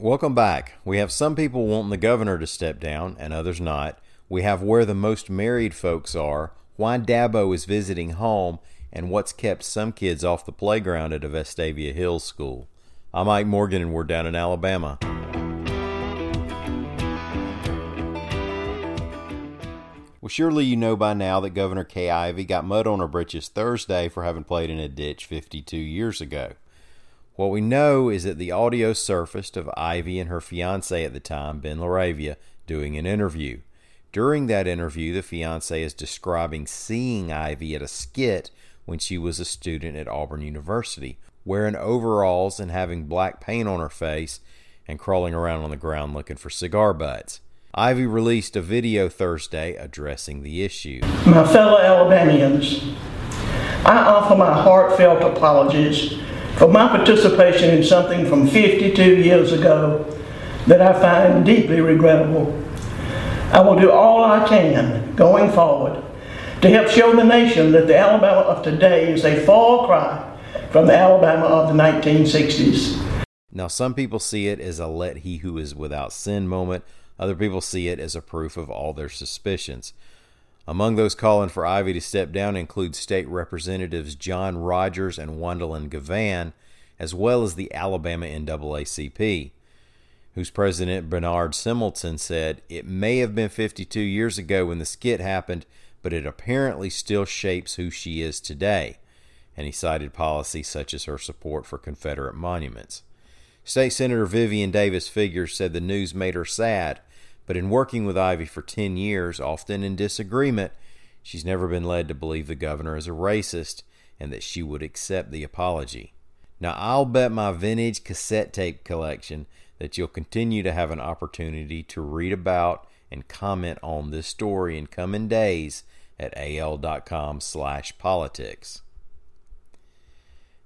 Welcome back. We have some people wanting the governor to step down and others not. We have where the most married folks are, why Dabo is visiting home, and what's kept some kids off the playground at a Vestavia Hills school. I'm Mike Morgan, and we're down in Alabama. Well, surely you know by now that Governor Kay Ivey got mud on her britches Thursday for having played in a ditch 52 years ago. What we know is that the audio surfaced of Ivey and her fiance at the time, Ben LaRavia, doing an interview. During that interview, the fiance is describing seeing Ivey at a skit when she was a student at Auburn University, wearing overalls and having black paint on her face and crawling around on the ground looking for cigar butts. Ivey released a video Thursday addressing the issue. My fellow Alabamians, I offer my heartfelt apologies for my participation in something from 52 years ago that I find deeply regrettable. I will do all I can going forward to help show the nation that the Alabama of today is a far cry from the Alabama of the 1960s. Now, some people see it as a let he who is without sin moment other people see it as a proof of all their suspicions. Among those calling for Ivey to step down include state representatives John Rogers and Juandalynn Givan, as well as the Alabama NAACP, whose president Bernard Simelton said, It may have been 52 years ago when the skit happened, but it apparently still shapes who she is today. And he cited policies such as her support for Confederate monuments. State Senator Vivian Davis Figures said the news made her sad but in working with Ivey for 10 years, often in disagreement, she's never been led to believe the governor is a racist and that she would accept the apology. Now, I'll bet my vintage cassette tape collection that you'll continue to have an opportunity to read about and comment on this story in coming days at al.com slash politics.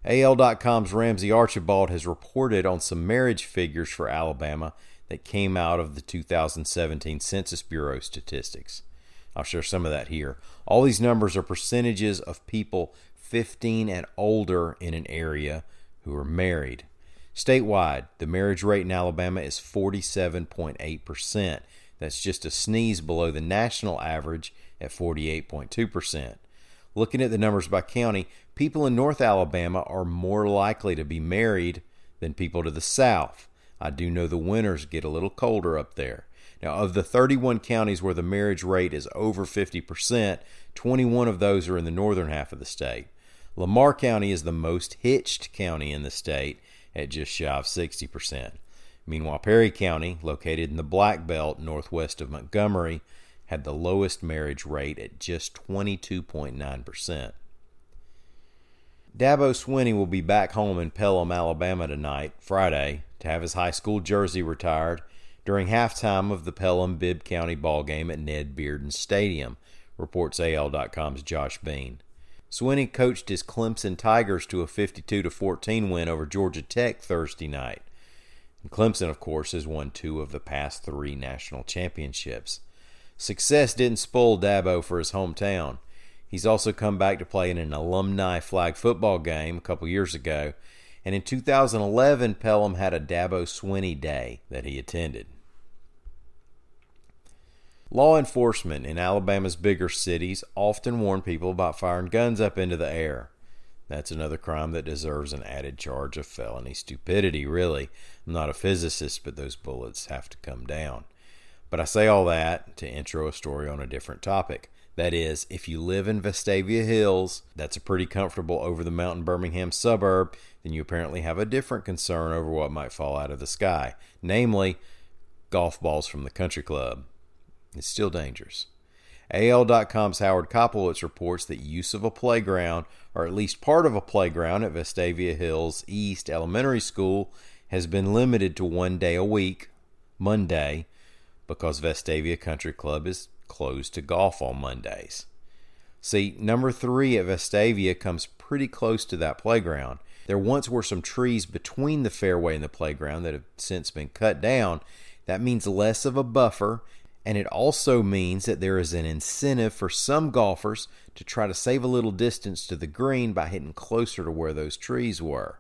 AL.com's Ramsey Archibald has reported on some marriage figures for Alabama that came out of the 2017 Census Bureau statistics. I'll share some of that here. All these numbers are percentages of people 15 and older in an area who are married. Statewide, the marriage rate in Alabama is 47.8%. That's just a sneeze below the national average at 48.2%. Looking at the numbers by county, people in North Alabama are more likely to be married than people to the south. I do know the winters get a little colder up there. Now, of the 31 counties where the marriage rate is over 50%, 21 of those are in the northern half of the state. Lamar County is the most hitched county in the state at just shy of 60%. Meanwhile, Perry County, located in the Black Belt northwest of Montgomery, had the lowest marriage rate at just 22.9%. Dabo Swinney will be back home in Pelham, Alabama tonight, Friday, to have his high school jersey retired during halftime of the Pelham Bibb County ball game at Ned Bearden Stadium, reports AL.com's Josh Bean. Swinney coached his Clemson Tigers to a 52 14 win over Georgia Tech Thursday night. And Clemson, of course, has won two of the past three national championships. Success didn't spoil Dabo for his hometown. He's also come back to play in an alumni flag football game a couple years ago. And in 2011, Pelham had a Dabo Swinney Day that he attended. Law enforcement in Alabama's bigger cities often warn people about firing guns up into the air. That's another crime that deserves an added charge of felony stupidity, really. I'm not a physicist, but those bullets have to come down. But I say all that to intro a story on a different topic. That is, if you live in Vestavia Hills, that's a pretty comfortable over the mountain Birmingham suburb, then you apparently have a different concern over what might fall out of the sky, namely, golf balls from the country club. It's still dangerous. AL.com's Howard Koplowitz reports that use of a playground, or at least part of a playground at Vestavia Hills East Elementary School, has been limited to one day a week, Monday, because Vestavia Country Club is closed to golf on Mondays. See, number three at Vestavia comes pretty close to that playground. There once were some trees between the fairway and the playground that have since been cut down. That means less of a buffer, and it also means that there is an incentive for some golfers to try to save a little distance to the green by hitting closer to where those trees were.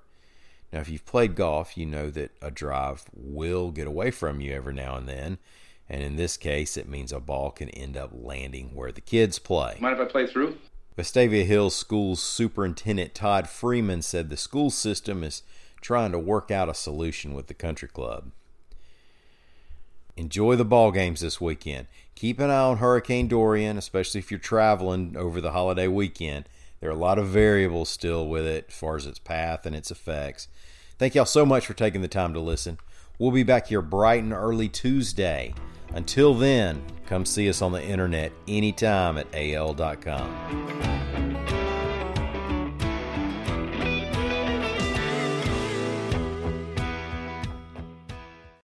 Now, if you've played golf, you know that a drive will get away from you every now and then. And in this case, it means a ball can end up landing where the kids play. Mind if I play through? Vestavia Hills School's Superintendent Todd Freeman said the school system is trying to work out a solution with the country club. Enjoy the ball games this weekend. Keep an eye on Hurricane Dorian, especially if you're traveling over the holiday weekend. There are a lot of variables still with it as far as its path and its effects. Thank y'all so much for taking the time to listen. We'll be back here bright and early Tuesday. Until then, come see us on the internet anytime at al.com.